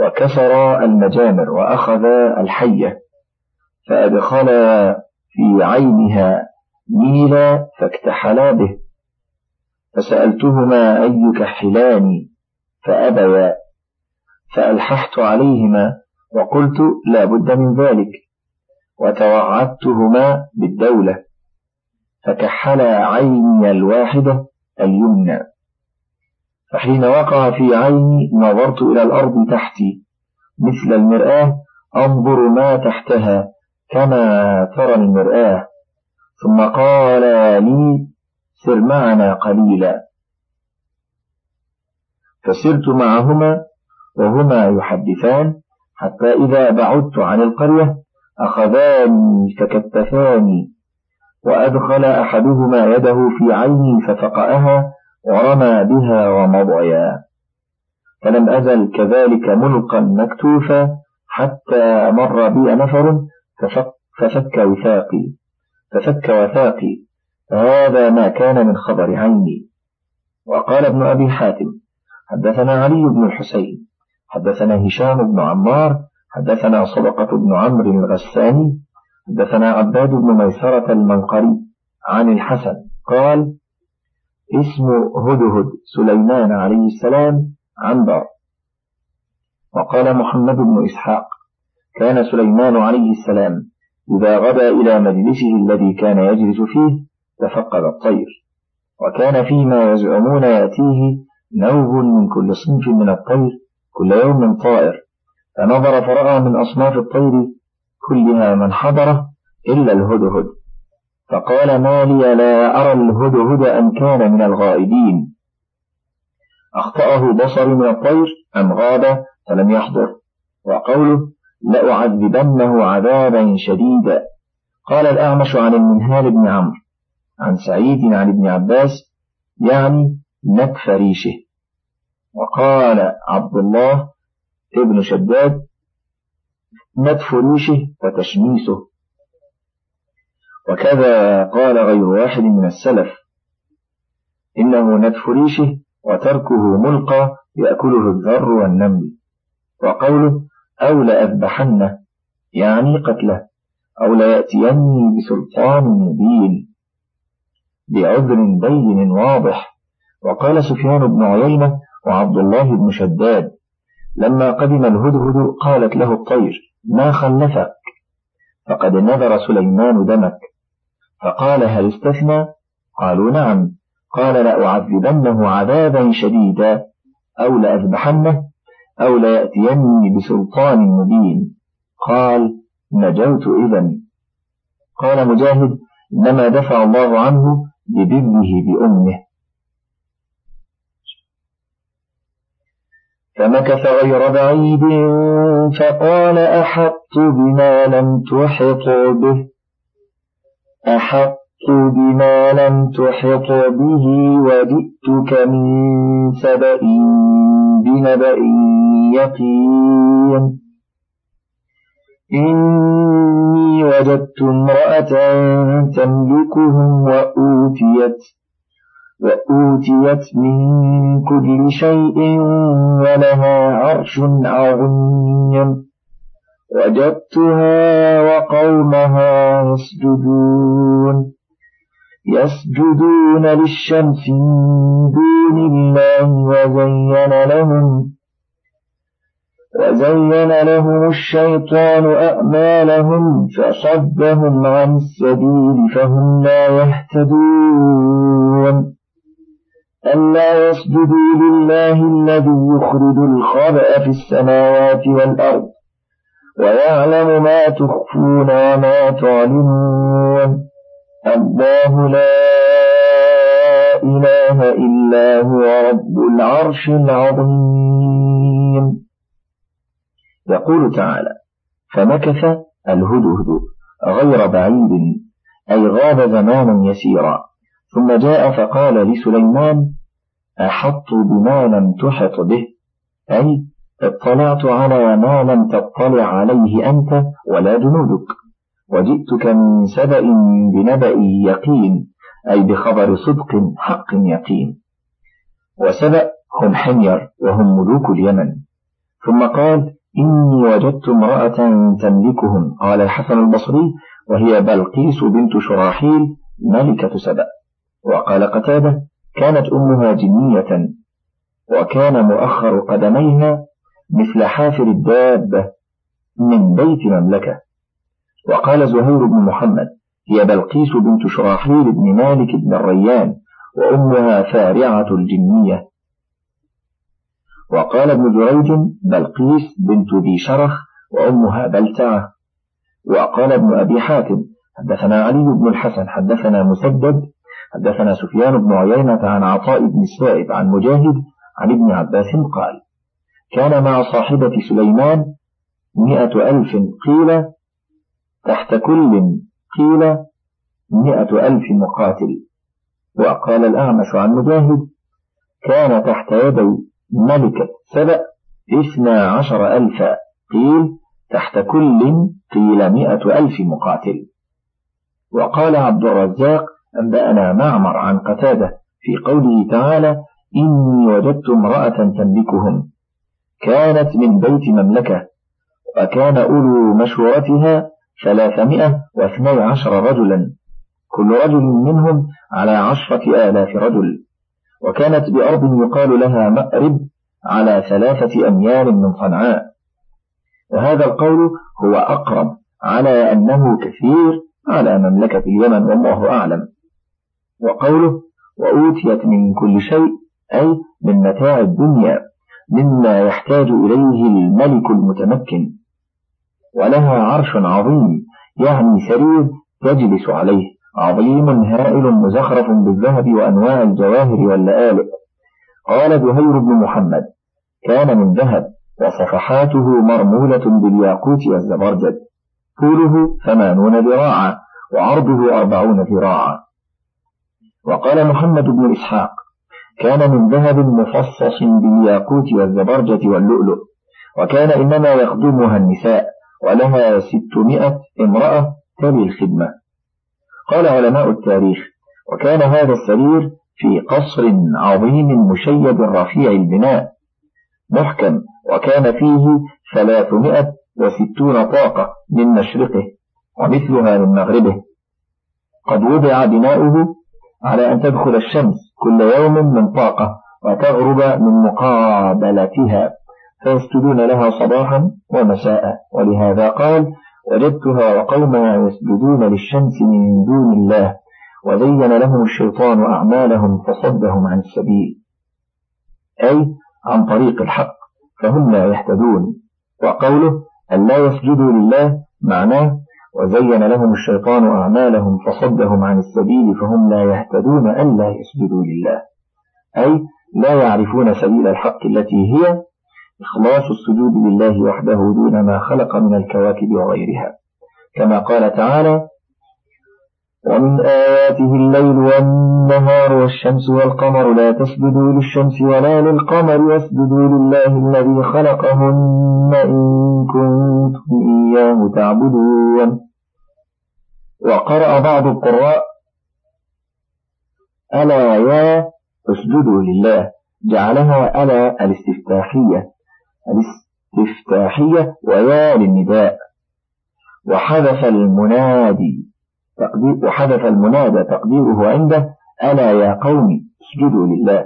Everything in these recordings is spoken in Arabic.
وكسر المجامر وأخذ الحية فأدخل في عينها نيلا فاكتحلا به. فسألتهما أي كحلان فأبيا. فألححت عليهما وقلت لا بد من ذلك. وتوعدتهما بالدولة فكحلا عيني الواحدة اليمنى. فحين وقع في عيني نظرت إلى الأرض تحتي مثل المرآة أنظر ما تحتها كما ترى المرآة. ثم قال لي سر معنا قليلا. فسرت معهما وهما يحدثان حتى إذا بعدت عن القرية أخذاني فكتفاني وأدخل أحدهما يده في عيني ففقأها ورمى بها ومضيا. فلم أزل كذلك ملقا مكتوفا حتى مر بي نفر ففك, ففك وثاقي. ففك وثاقي. هذا ما كان من خبر عيني. وقال ابن أبي حاتم حدثنا علي بن الحسين حدثنا هشام بن عمار حدثنا صدقة بن عمرو الغساني حدثنا عباد بن ميسرة المنقري عن الحسن قال اسم هدهد سليمان عليه السلام عنبر وقال محمد بن إسحاق كان سليمان عليه السلام إذا غدا إلى مجلسه الذي كان يجلس فيه تفقد الطير وكان فيما يزعمون يأتيه نوب من كل صنف من الطير كل يوم طائر فنظر فرأى من أصناف الطير كلها من حضره إلا الهدهد. فقال ما لي لا أرى الهدهد أم كان من الغائبين. أخطأه بصري من الطير أم غاب؟ فلم يحضر. وقوله لأعذبنه عذابا شديدا. قال الأعمش عن المنهال بن عمرو. عن سعيد عن ابن عباس يعني نكف ريشه وقال عبد الله ابن شداد نتف ريشه وتشميسه وكذا قال غير واحد من السلف إنه نتف ريشه وتركه ملقى يأكله الذر والنمل. وقوله أو لأذبحنه يعني قتله أو ليأتيني بسلطان مبين بعذر بين واضح. وقال سفيان بن عيينة وعبد الله بن شداد لما قدم الهدهد قالت له الطير ما خلفك؟ فقد نذر سليمان دمك. فقال هل استثنى؟ قالوا نعم. قال لأعذبنه عذابا شديدا أو لأذبحنه أو ليأتيني بسلطان مبين. قال نجوت إذا قال مجاهد إنما دفع الله عنه ببره بأمه. فمكث غير بعيد فقال أحط بما لم تحط به. أحط بما لم تحط به وجئتك من سبأ بنبأ يقين. إني وجدت امرأة تملكهم وأوتيت وأوتيت من كل شيء ولها عرش عظيم. وجدتها وقومها يسجدون. يسجدون للشمس من دون الله وزين لهم وزين لهم الشيطان أعمالهم فصدهم عن السبيل فهم لا يهتدون. ألا يسجدوا لله الذي يخرج الخبأ في السماوات والأرض ويعلم ما تخفون وما تعلمون الله لا إله إلا هو رب العرش العظيم. يقول تعالى فمكث الهدهد غير بعيد أي غاب زمانا يسيرا. ثم جاء فقال لسليمان أحط بما لم تحط به أي اطلعت على ما لم تطلع عليه أنت ولا جنودك. وجئتك من سبأ بنبأ يقين أي بخبر صدق حق يقين. وسبأ هم حمير وهم ملوك اليمن. ثم قال إني وجدت امرأة تملكهم. قال الحسن البصري وهي بلقيس بنت شراحيل ملكة سبأ. وقال قتادة كانت أمها جنية وكان مؤخر قدميها مثل حافر الدابة من بيت مملكة. وقال زهير بن محمد هي بلقيس بنت شراحيل بن مالك بن الريان وأمها فارعة الجنية. وقال ابن جريج بلقيس بنت ذي شرخ وأمها بلتعة. وقال ابن أبي حاتم حدثنا علي بن الحسن حدثنا مسدد حدثنا سفيان بن عيينة عن عطاء بن السائب عن مجاهد عن ابن عباس قال كان مع صاحبة سليمان مئة ألف قيل تحت كل قيل مئة ألف مقاتل. وقال الأعمش عن مجاهد كان تحت يدي ملكة سبأ اثنا عشر ألفا قيل تحت كل قيل مئة ألف مقاتل. وقال عبد الرزاق أنبأنا معمر عن قتادة في قوله تعالى إني وجدت امرأة تملكهم. كانت من بيت مملكة وكان أولو مشورتها ثلاثمائة واثني عشر رجلا. كل رجل منهم على عشرة آلاف رجل. وكانت بأرض يقال لها مأرب على ثلاثة أميال من صنعاء. وهذا القول هو أقرب على أنه كثير على مملكة اليمن والله أعلم. وقوله وأوتيت من كل شيء أي من متاع الدنيا. مما يحتاج إليه الملك المتمكن. ولها عرش عظيم يعني سرير تجلس عليه. عظيم هائل مزخرف بالذهب وأنواع الجواهر واللآلئ قال زهير بن محمد كان من ذهب وصفحاته مرمولة بالياقوت والزبرجد. طوله ثمانون ذراعا وعرضه أربعون ذراعا. وقال محمد بن إسحاق كان من ذهب مفصص بالياقوت والزبرجة واللؤلؤ وكان إنما يخدمها النساء ولها ستمائة امرأة تلي الخدمة. قال علماء التاريخ وكان هذا السرير في قصر عظيم مشيد رفيع البناء محكم وكان فيه ثلاثمائة وستون طاقة من مشرقه ومثلها من مغربه. قد وضع بناؤه على أن تدخل الشمس كل يوم من طاقة وتغرب من مقابلتها. فيسجدون لها صباحا ومساء. ولهذا قال وجدتها وقومها يسجدون للشمس من دون الله. وزين لهم الشيطان أعمالهم فصدهم عن السبيل. أي عن طريق الحق فهم لا يهتدون. وقوله أن لا يسجدوا لله معناه وزين لهم الشيطان أعمالهم فصدهم عن السبيل فهم لا يهتدون أن لا يسجدوا لله. أي لا يعرفون سبيل الحق التي هي إخلاص السجود لله وحده دون ما خلق من الكواكب وغيرها. كما قال تعالى ومن آياته الليل والنهار والشمس والقمر لا تسجدوا للشمس ولا للقمر واسجدوا لله الذي خلقهن إن كنتم إياه تعبدون. وقرأ بعض القراء ألا يا اسجدوا لله. جعلها ألا الاستفتاحية. الاستفتاحية ويا للنداء. وحذف المنادي. وحذف المنادى تقديره عنده ألا يا قوم اسجدوا لله.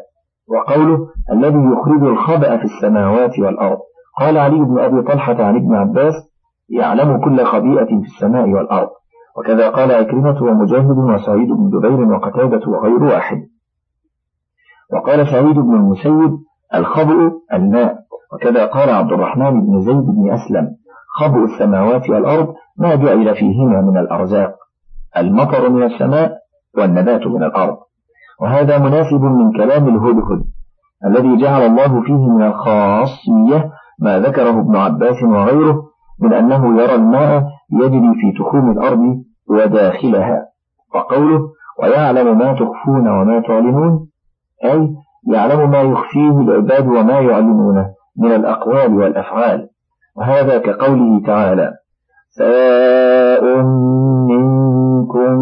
وقوله الذي يخرج الخبأ في السماوات والأرض. قال علي بن أبي طلحة عن ابن عباس يعلم كل خبيئة في السماء والأرض. وكذا قال أكرمة ومجاهد وسعيد بن جبير وقتادة وغير واحد. وقال سعيد بن المسيب الخبء الماء. وكذا قال عبد الرحمن بن زيد بن أسلم خبء السماوات والأرض ما جعل فيهما من الأرزاق. المطر من السماء والنبات من الأرض. وهذا مناسب من كلام الهدهد الذي جعل الله فيه من الخاصية ما ذكره ابن عباس وغيره من أنه يرى الماء يجري في تخوم الأرض وداخلها. وقوله ويعلم ما تخفون وما تعلنون أي يعلم ما يخفيه العباد وما يعلنونه من الأقوال والأفعال. وهذا كقوله تعالى سواء منكم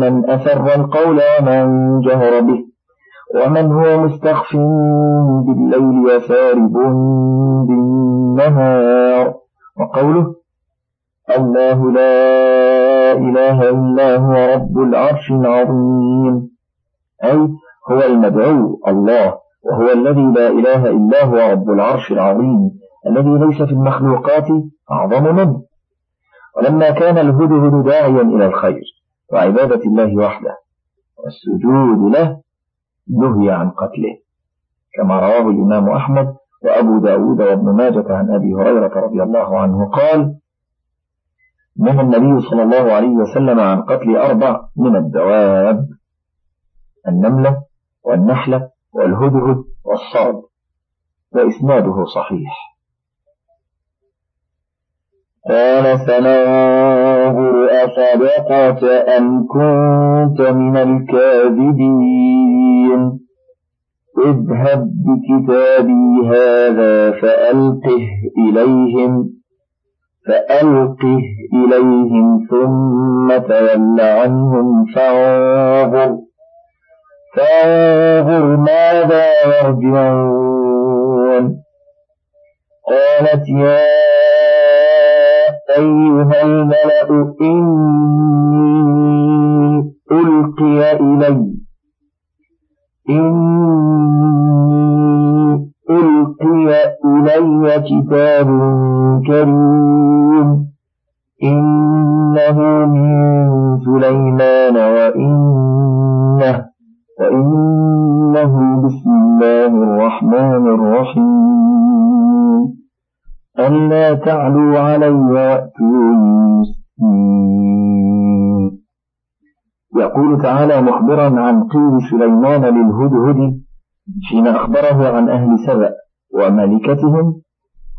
من أسر القول ومن جهر به. ومن هو مستخف بالليل وسارب بالنهار. وقوله الله لا إله إلا هو رب العرش العظيم. أي هو المدعو الله وهو الذي لا إله إلا هو رب العرش العظيم. الذي ليس في المخلوقات أعظم منه. ولما كان الهدهد داعيا إلى الخير وعبادة الله وحده والسجود له نهي عن قتله كما رواه الإمام أحمد وأبو داود وابن ماجة عن أبي هريرة رضي الله عنه قال نهى النبي صلى الله عليه وسلم عن قتل أربع من الدواب النملة والنحلة والهدهد والصاد وإسناده صحيح. قال سننظر أصدقت أم كنت من الكاذبين؟ اذهب بكتابي هذا فألقه إليهم فألقه إليهم ثم تول عنهم فانظر فانظر ماذا يرجعون. قالت يا أيها الملأ إني ألقي إلي. إني ألقي إلي كتاب كريم. إنه من سليمان وإنه وإنه بسم الله الرحمن الرحيم. ألا تعلوا علي وأتوني يقول تعالى مخبرا عن قيل سليمان للهدهد حين أخبره عن أهل سبأ وملكتهم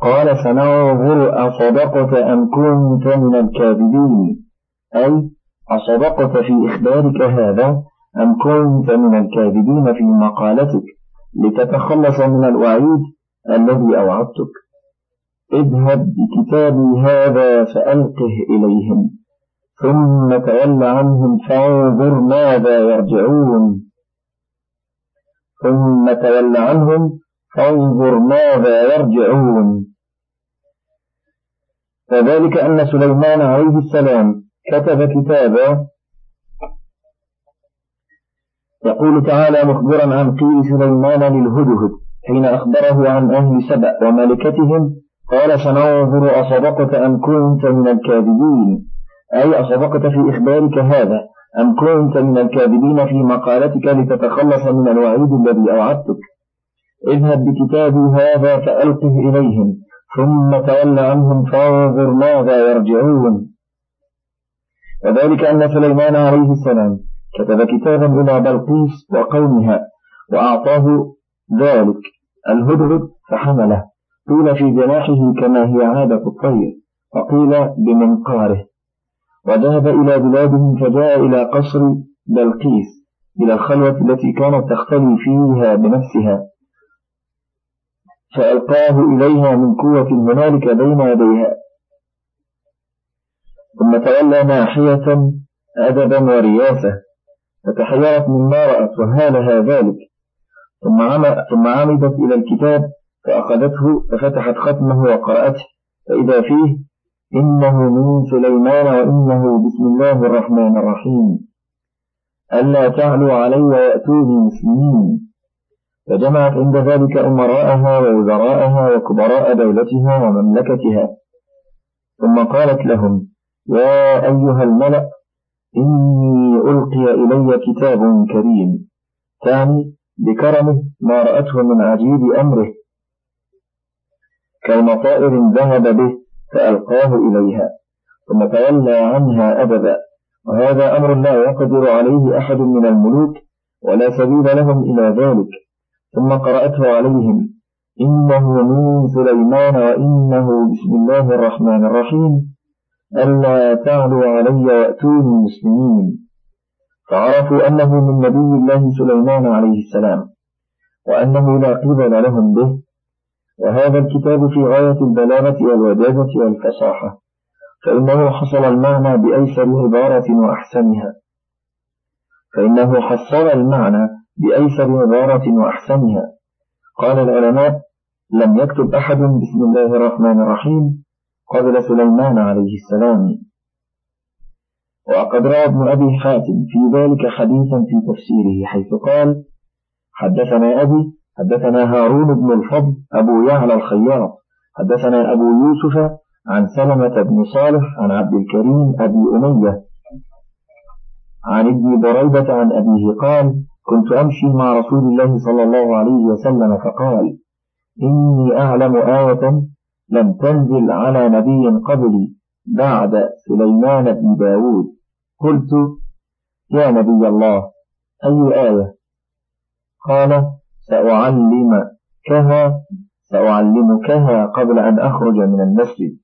قال سننظر أصدقت أم كنت من الكاذبين؟ أي أصدقت في إخبارك هذا أم كنت من الكاذبين في مقالتك؟ لتتخلص من الوعيد الذي أوعدتك. اذهب بكتابي هذا فألقه إليهم. ثم تول عنهم فانظر ماذا يرجعون. ثم تول عنهم فانظر ماذا يرجعون. فذلك أن سليمان عليه السلام كتب كتابا يقول تعالى مخبرا عن قيل سليمان للهدهد حين أخبره عن أهل سبأ وملكتهم قال سننظر أصدقت أم كنت من الكاذبين؟ أي أصدقت في إخبارك هذا أم كنت من الكاذبين في مقالتك لتتخلص من الوعيد الذي أوعدتك؟ اذهب بكتابي هذا فألقه إليهم ثم تول عنهم فانظر ماذا يرجعون. وذلك أن سليمان عليه السلام كتب كتابا إلى بلقيس وقومها وأعطاه ذلك الهدهد فحمله. قيل في جناحه كما هي عادة الطير وقيل بمنقاره. وذهب إلى بلادهم فجاء إلى قصر بلقيس إلى الخلوة التي كانت تختلي فيها بنفسها فألقاه إليها من قوة هنالك بين يديها. ثم تولى ناحية أدبا ورياسة فتحيرت مما رأت وهالها ذلك. ثم عمدت إلى الكتاب فأخذته ففتحت ختمه وقرأته. فإذا فيه إنه من سليمان وإنه بسم الله الرحمن الرحيم. ألا تعلوا علي ويأتوني مسلمين. فجمعت عند ذلك أمراءها ووزراءها وكبراء دولتها ومملكتها. ثم قالت لهم يا أيها الملأ إني ألقي إلي كتاب كريم. ثاني بكرمه ما رأته من عجيب أمره. كون طائر ذهب به فألقاه إليها ثم تولى عنها أبدا وهذا أمر لا يقدر عليه أحد من الملوك ولا سبيل لهم إلى ذلك ثم قرأته عليهم إنه من سليمان وإنه بسم الله الرحمن الرحيم ألا تعلوا علي وأتوني مسلمين فعرفوا أنه من نبي الله سليمان عليه السلام وأنه لا قبل لهم به وهذا الكتاب في غاية البلاغة والودادة والفصاحة فإنه حصل المعنى بأيسر عبارة وأحسنها. فإنه حصل المعنى بأيسر عبارة وأحسنها. قال العلماء لم يكتب أحد بسم الله الرحمن الرحيم قبل سليمان عليه السلام وقد روى ابن أبي حاتم في ذلك حديثا في تفسيره حيث قال حدثنا أبي حدثنا هارون بن الفضل أبو يعلى الخياط حدثنا أبو يوسف عن سلمة بن صالح عن عبد الكريم أبي أمية. عن ابن بريدة عن أبيه قال كنت أمشي مع رسول الله صلى الله عليه وسلم فقال إني أعلم آية لم تنزل على نبي قبلي بعد سليمان بن داود. قلت يا نبي الله أي آية؟ قال سأعلمكها سأعلمكها قبل أن أخرج من المسجد.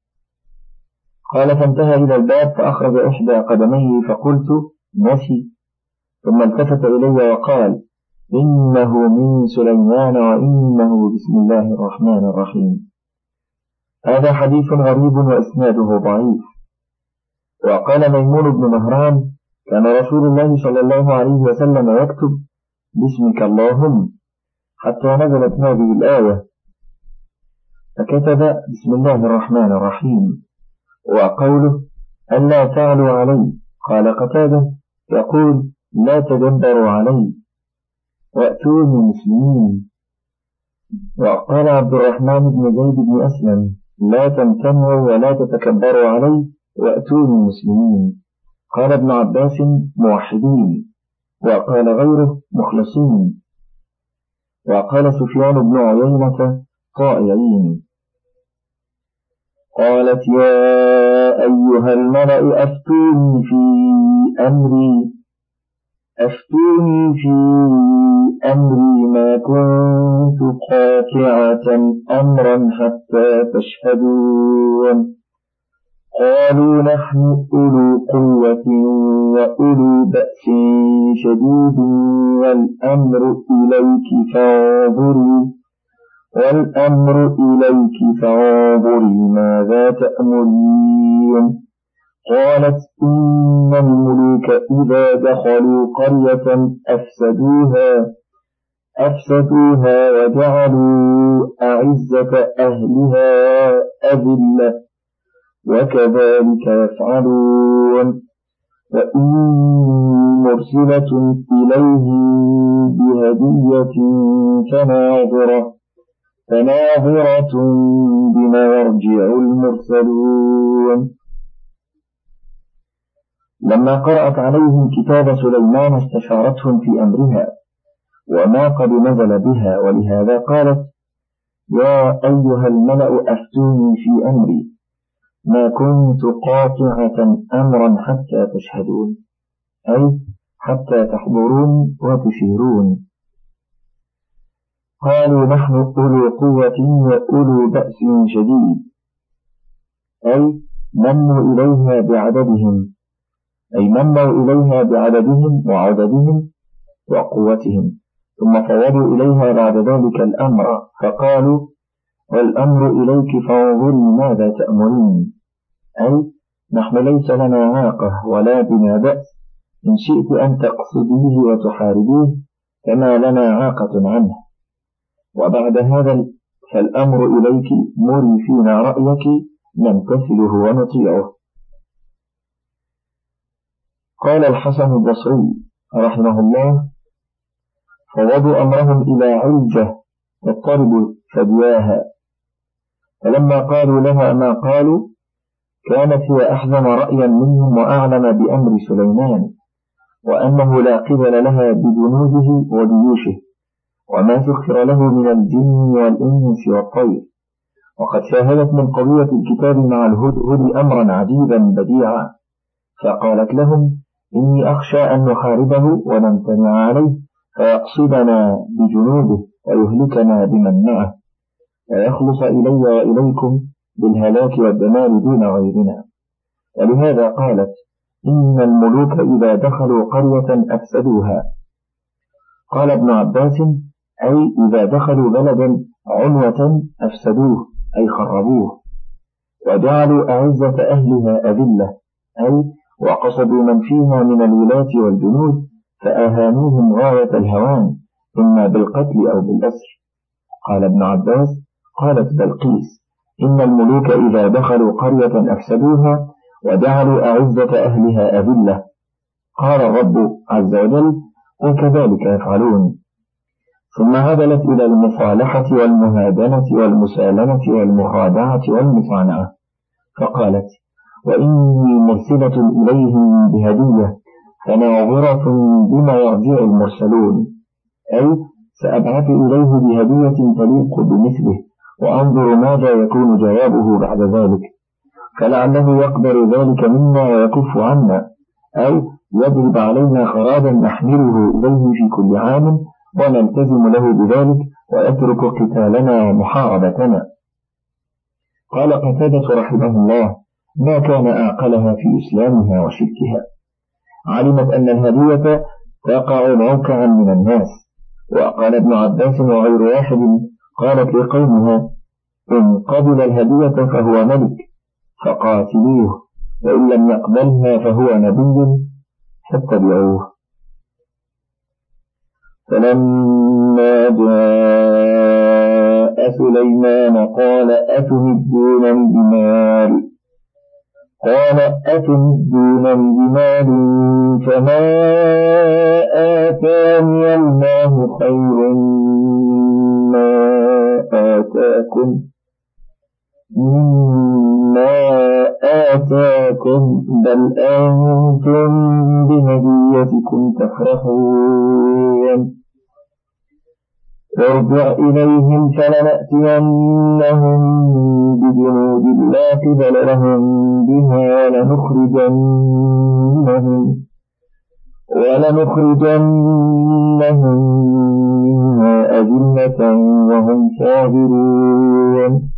قال فانتهى إلى الباب فأخرج إحدى قدميه فقلت نسي. ثم التفت إلي وقال إنه من سليمان وإنه بسم الله الرحمن الرحيم. هذا حديث غريب وإسناده ضعيف. وقال ميمون بن مهران كان رسول الله صلى الله عليه وسلم يكتب باسمك اللهم. حتى نزلت هذه الآية. فكتب بسم الله الرحمن الرحيم وقوله ألا تعلوا علي. قال قتادة يقول لا تدبروا علي وأتوني مسلمين وقال عبد الرحمن بن زيد بن أسلم لا تمتنعوا ولا تتكبروا علي وأتوني مسلمين قال ابن عباس موحدين. وقال غيره مخلصين. وقال سفيان بن عيينة طائعين قالت يا أيها الملأ أفتوني في أمري أفتوني في أمري ما كنت قاطعة أمرا حتى تشهدون. قالوا نحن أولو قوة وأولو بأس شديد والأمر إليك فانظري والأمر إليك فانظري ماذا تأمرين؟ قالت إن الملوك إذا دخلوا قرية أفسدوها أفسدوها وجعلوا أعزة أهلها أذلة. وكذلك يفعلون. فإني مرسلة إليهم بهدية فناظرة فناظرة بما يرجع المرسلون. لما قرأت عليهم كتاب سليمان استشارتهم في أمرها وما قد نزل بها ولهذا قالت يا أيها الملأ أفتوني في أمري. ما كنت قاطعة أمرا حتى تشهدون أي حتى تحضرون وتشيرون. قالوا نحن أولو قوة وأولو بأس شديد أي منوا إليها بعددهم أي منوا إليها بعددهم وعددهم وقوتهم ثم فوضوا إليها بعد ذلك الأمر فقالوا والأمر إليك فانظري ماذا تأمرين أي نحن ليس لنا عاقة ولا بنا بأس. إن شئت أن تقصديه وتحاربيه فما لنا عاقة عنه. وبعد هذا فالأمر إليك مري فينا رأيك نمتثله ونطيعه. قال الحسن البصري رحمه الله فوضوا أمرهم إلى علجة واضطربوا ثدياها فلما قالوا لها ما قالوا كانت هي أحزم رأيا منهم وأعلم بأمر سليمان وأنه لا قبل لها بجنوده وجيوشه وما سخر له من الجن والإنس والطير. وقد شاهدت من قضية الكتاب مع الهدهد أمرا عجيبا بديعا فقالت لهم إني أخشى أن نحاربه ونمتنع عليه فيقصدنا بجنوده ويهلكنا بمن معه. ويخلص إلي وإليكم بالهلاك والدمار دون غيرنا. ولهذا قالت إن الملوك إذا دخلوا قرية أفسدوها. قال ابن عباس أي إذا دخلوا بلدا عنوة أفسدوه أي خربوه. وجعلوا أعزة أهلها أذلة أي وقصدوا من فيها من الولاة والجنود فأهانوهم غاية الهوان إما بالقتل أو بالأسر. قال ابن عباس قالت بلقيس إن الملوك إذا دخلوا قرية أفسدوها وجعلوا أعزة أهلها أذلة. قال الرب عز وجل وكذلك يفعلون. ثم هدلت إلى المصالحة والمهادنة والمسالمة والمخادعة والمصانعة. فقالت وإني مرسلة إليهم بهدية فناظرة بما يرجع المرسلون. أي سأبعث إليه بهدية تليق بمثله. وأنظر ماذا يكون جوابه بعد ذلك. فلعله يقدر ذلك منا ويكف عنا. أي يضرب علينا خراجا نحمله إليه في كل عام ونلتزم له بذلك ويترك قتالنا ومحاربتنا قال قتادة رحمه الله ما كان أعقلها في إسلامها وشركها. علمت أن الهدية تقع موقعا من الناس. وقال ابن عباس وغير واحد قالت لقومها إن قبل الهدية فهو ملك فقاتلوه وإن لم يقبلها فهو نبي فاتبعوه. فلما جاء سليمان قال أتمدون بمال قال أتمدون بمال فما آتاني الله خير ما آتاكم؟ مما آتاكم بل أنتم بهديتكم تفرحون. ارجع إليهم فلنأتينهم بجنود لا قبل لهم بها ولنخرجنهم ولنخرجنهم منها أذلة وهم صابرون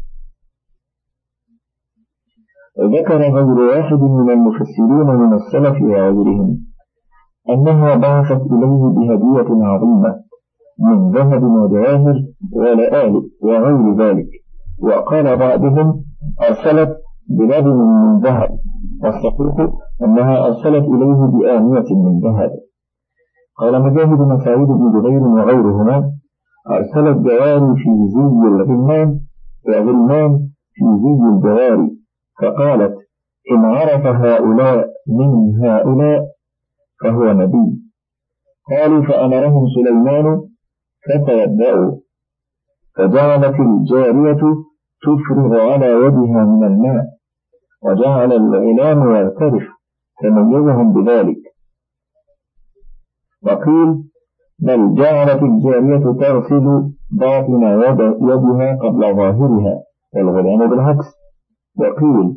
ذكر غير واحد من المفسرين من السلف وغيرهم أنها بعثت إليه بهدية عظيمة من ذهب وجواهر ولآل وغير ذلك. وقال بعضهم أرسلت بلبن من ذهب. والصحيح أنها أرسلت إليه بآنية من ذهب. قال مجاهد بن سعيد بن جبير وغيرهما أرسلت جواري في زي الغلمان وغلمان في زي الجواري. فقالت إن عرف هؤلاء من هؤلاء فهو نبي. قالوا فأمرهم سليمان فتوضأوا. فجعلت الجارية تفرغ على يدها من الماء وجعل الغلام يغترف فميزهم بذلك. وقيل بل جعلت الجارية تغسل باطن يدها قبل ظاهرها والغلام بالعكس. وقيل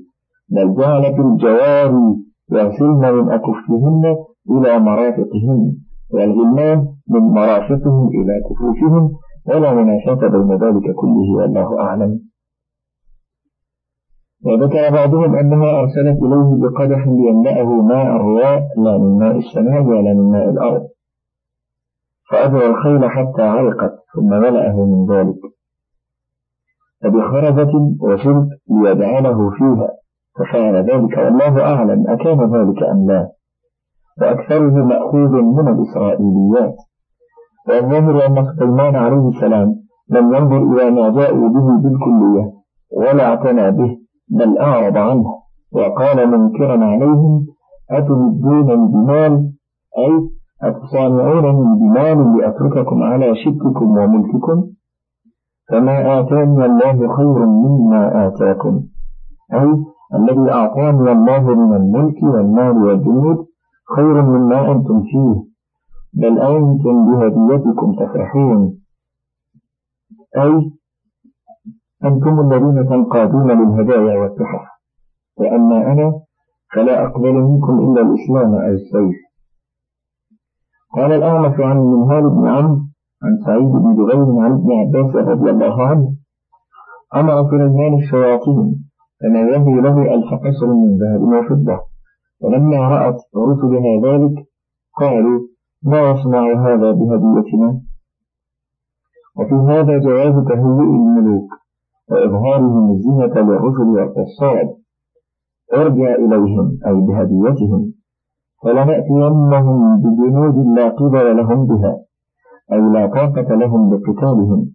بل جعلت الجواري يغسلن من أكفهن إلى مرافقهن والغلمان من مرافقهم إلى كفوفهم ولا منافاة بين ذلك كله والله أعلم. وذكر بعضهم أنها أرسلت إليه بقدح ليملأه ماء الرواء لا من ماء السماء ولا من ماء الأرض. فأجرى الخيل حتى علقت ثم ملأه من ذلك. فبخرزة وشرب ليجعله فيها ففعل ذلك والله أعلم أكان ذلك أم لا. وأكثره مأخوذ من الإسرائيليات. والظاهر أن سليمان عليه السلام لم ينظر إلى ما جاءوا به بالكلية ولا اعتنى به بل أعرض عنه. وقال منكرا عليهم أتمدونني بمال أي أتصانعونني بمال لأترككم على شرككم وملككم؟ فما آتاني الله خير مما آتاكم. أي الذي أعطاني الله من الملك والمال والجنود خير مما أنتم فيه. بل أنتم بهديتكم تفرحون. أي أنتم الذين تنقادون للهدايا والتحف وأما أنا فلا أقبل منكم إلا الإسلام أو السيف. قال الأعمش عن منهال بن عمرو عن سعيد بن جبير عن ابن عباس رضي الله عنه. أمر سليمان الشياطين يهوي له ألف قصر من ذهب وفضة ولما رأت رسلها ذلك قالوا ما يصنع هذا بهديتنا. وفي هذا جواز تهيئ الملوك وإظهارهم الزينة للرسل والقصاد. ارجع إليهم أي بهديتهم. فلنأتينهم بجنود لا قبل لهم بها. أي لا طاقة لهم بقتالهم.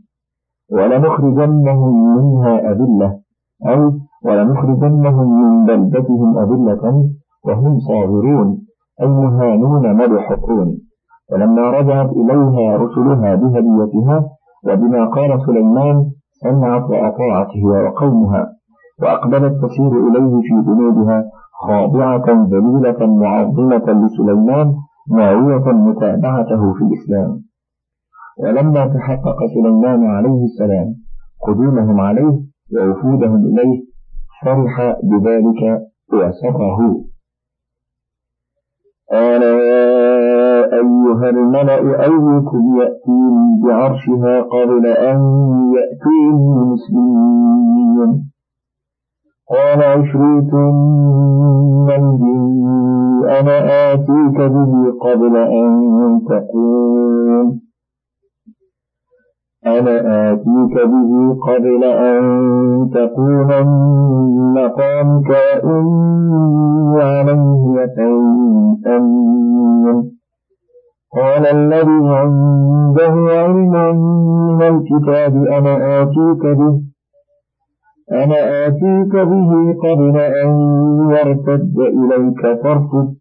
ولنخرجنهم منها أذلة. أي ولنخرجنهم من بلدتهم أذلة. وهم صاغرون. أي مهانون مدحقون ولما رجعت إليها رسلها بهديتها وبما قال سليمان سمعت وأطاعت هي وقومها. وأقبلت تسير إليه في جنودها خاضعة ذليلة معظمة لسليمان ناوية متابعته في الإسلام. ولما تحقق سليمان عليه السلام قدومهم عليه ووفودهم إليه فرح بذلك وسره قال يا أيها الملأ أيكم يأتيني بعرشها قبل أن يأتيني مسلمين قال عفريت من أنا آتيك به قبل أن تقوم. أنا آتيك به قبل أن تكون من مقامك وإني عليه أمين قال الذي عنده علم من الكتاب أنا آتيك به أنا آتيك به قبل أن يرتد إليك طرفك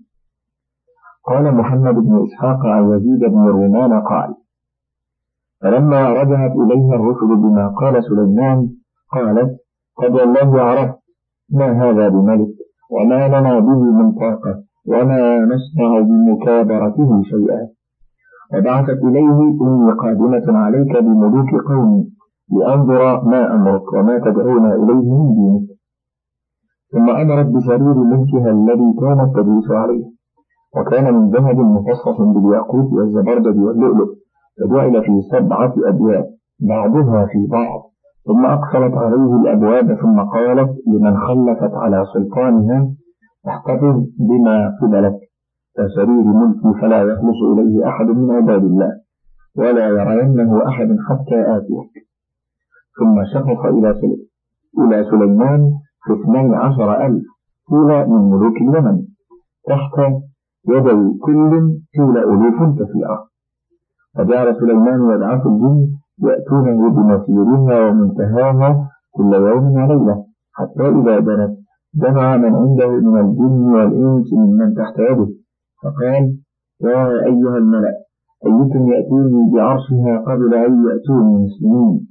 قال محمد بن إسحاق عن يزيد بن رومان قال فلما رجعت إليها الرسل بما قال سليمان قالت قد والله عرفت ما هذا بملك وما لنا به من طاقة وما نسمع بمكابرته شيئا. وبعثت إليه إني قادمة عليك بملوك قومي لأنظر ما أمرك وما تدعون إليه من دينك. ثم أمرت بسرير ملكها الذي كانت تجلس عليه. وكان من ذهب مفصص بالياقوت والزبرجد واللؤلؤ فجعل في سبعة أبواب بعضها في بعض ثم أقفلت عليه الأبواب ثم قالت لمن خلفت على سلطانها احتفظ بما قبلك كسرير ملكي فلا يخلص إليه أحد من عباد الله ولا يرينه أحد حتى آتيك. ثم شخص إلى إلى سليمان في اثني عشر ألف طول من ملوك اليمن تحت يدي كل قيل ألوف كثيرة فجعل سليمان يبعث الجن يأتونه بمسيرها ومنتهاها كل يوم وليلة حتى إذا بنت جمع من عنده من الجن والإنس ممن تحت يده. فقال يا أيها الملأ أيكم يأتوني بعرشها قبل أن يأتوني مسلمين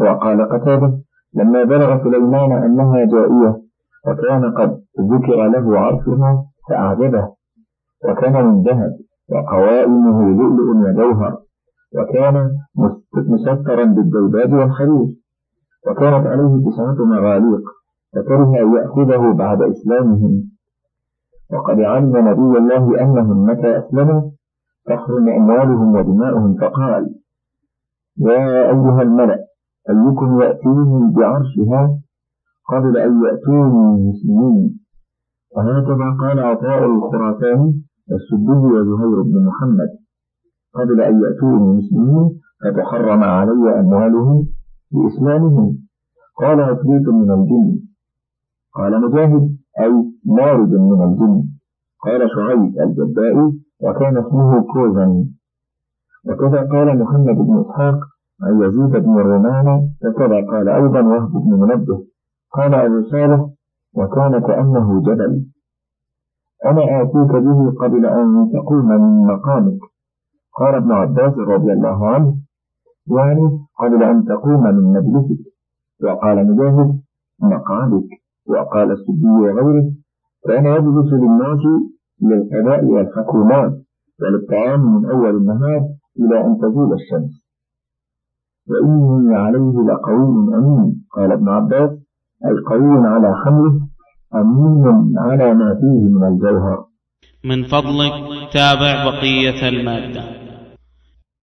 وقال قتادة لما بلغ سليمان أنها جائية وكان قد ذكر له عرشها فأعجبه. وكان من ذهب وقوائمه لؤلؤ وجوهر وكان مسترا بالدوباب والحرير وكانت عليه تسعة مغاليق فكره أن يأخذه بعد إسلامهم وقد علم نبي الله أنهم متى أسلموا تحرم أموالهم ودماؤهم فقال يا أيها الملأ أيكم يأتيني بعرشها؟ قبل أن يأتوني مسلمين وهكذا قال عطاء الخراساني السدي وزهير بن محمد. قبل أن يأتوني مسلمين فتحرم علي أموالهم بإسلامهم قال عفريت من الجن. قال مجاهد أي مارد من الجن. قال شعيب الجبائي وكان اسمه كوزن وكذا قال محمد بن إسحاق عن يزيد بن رومان وكذا قال أيضا وهب بن منبه. قال أبو صالح وكان كأنه جبل. أنا آتيك به قبل أن تقوم من مقامك. قال ابن عباس رضي الله عنه يعني قبل أن تقوم من مجلسك. وقال مجاهد مقعدك وقال السدي وغيره كان يجلس للناس للقضاء والحكومات وللطعام من أول النهار إلى أن تزول الشمس. وإني عليه لقوي أمين قال ابن عباس أي قوي على حمله أمين على ما فيه من الجوهر. من فضلك تابع بقية المادة.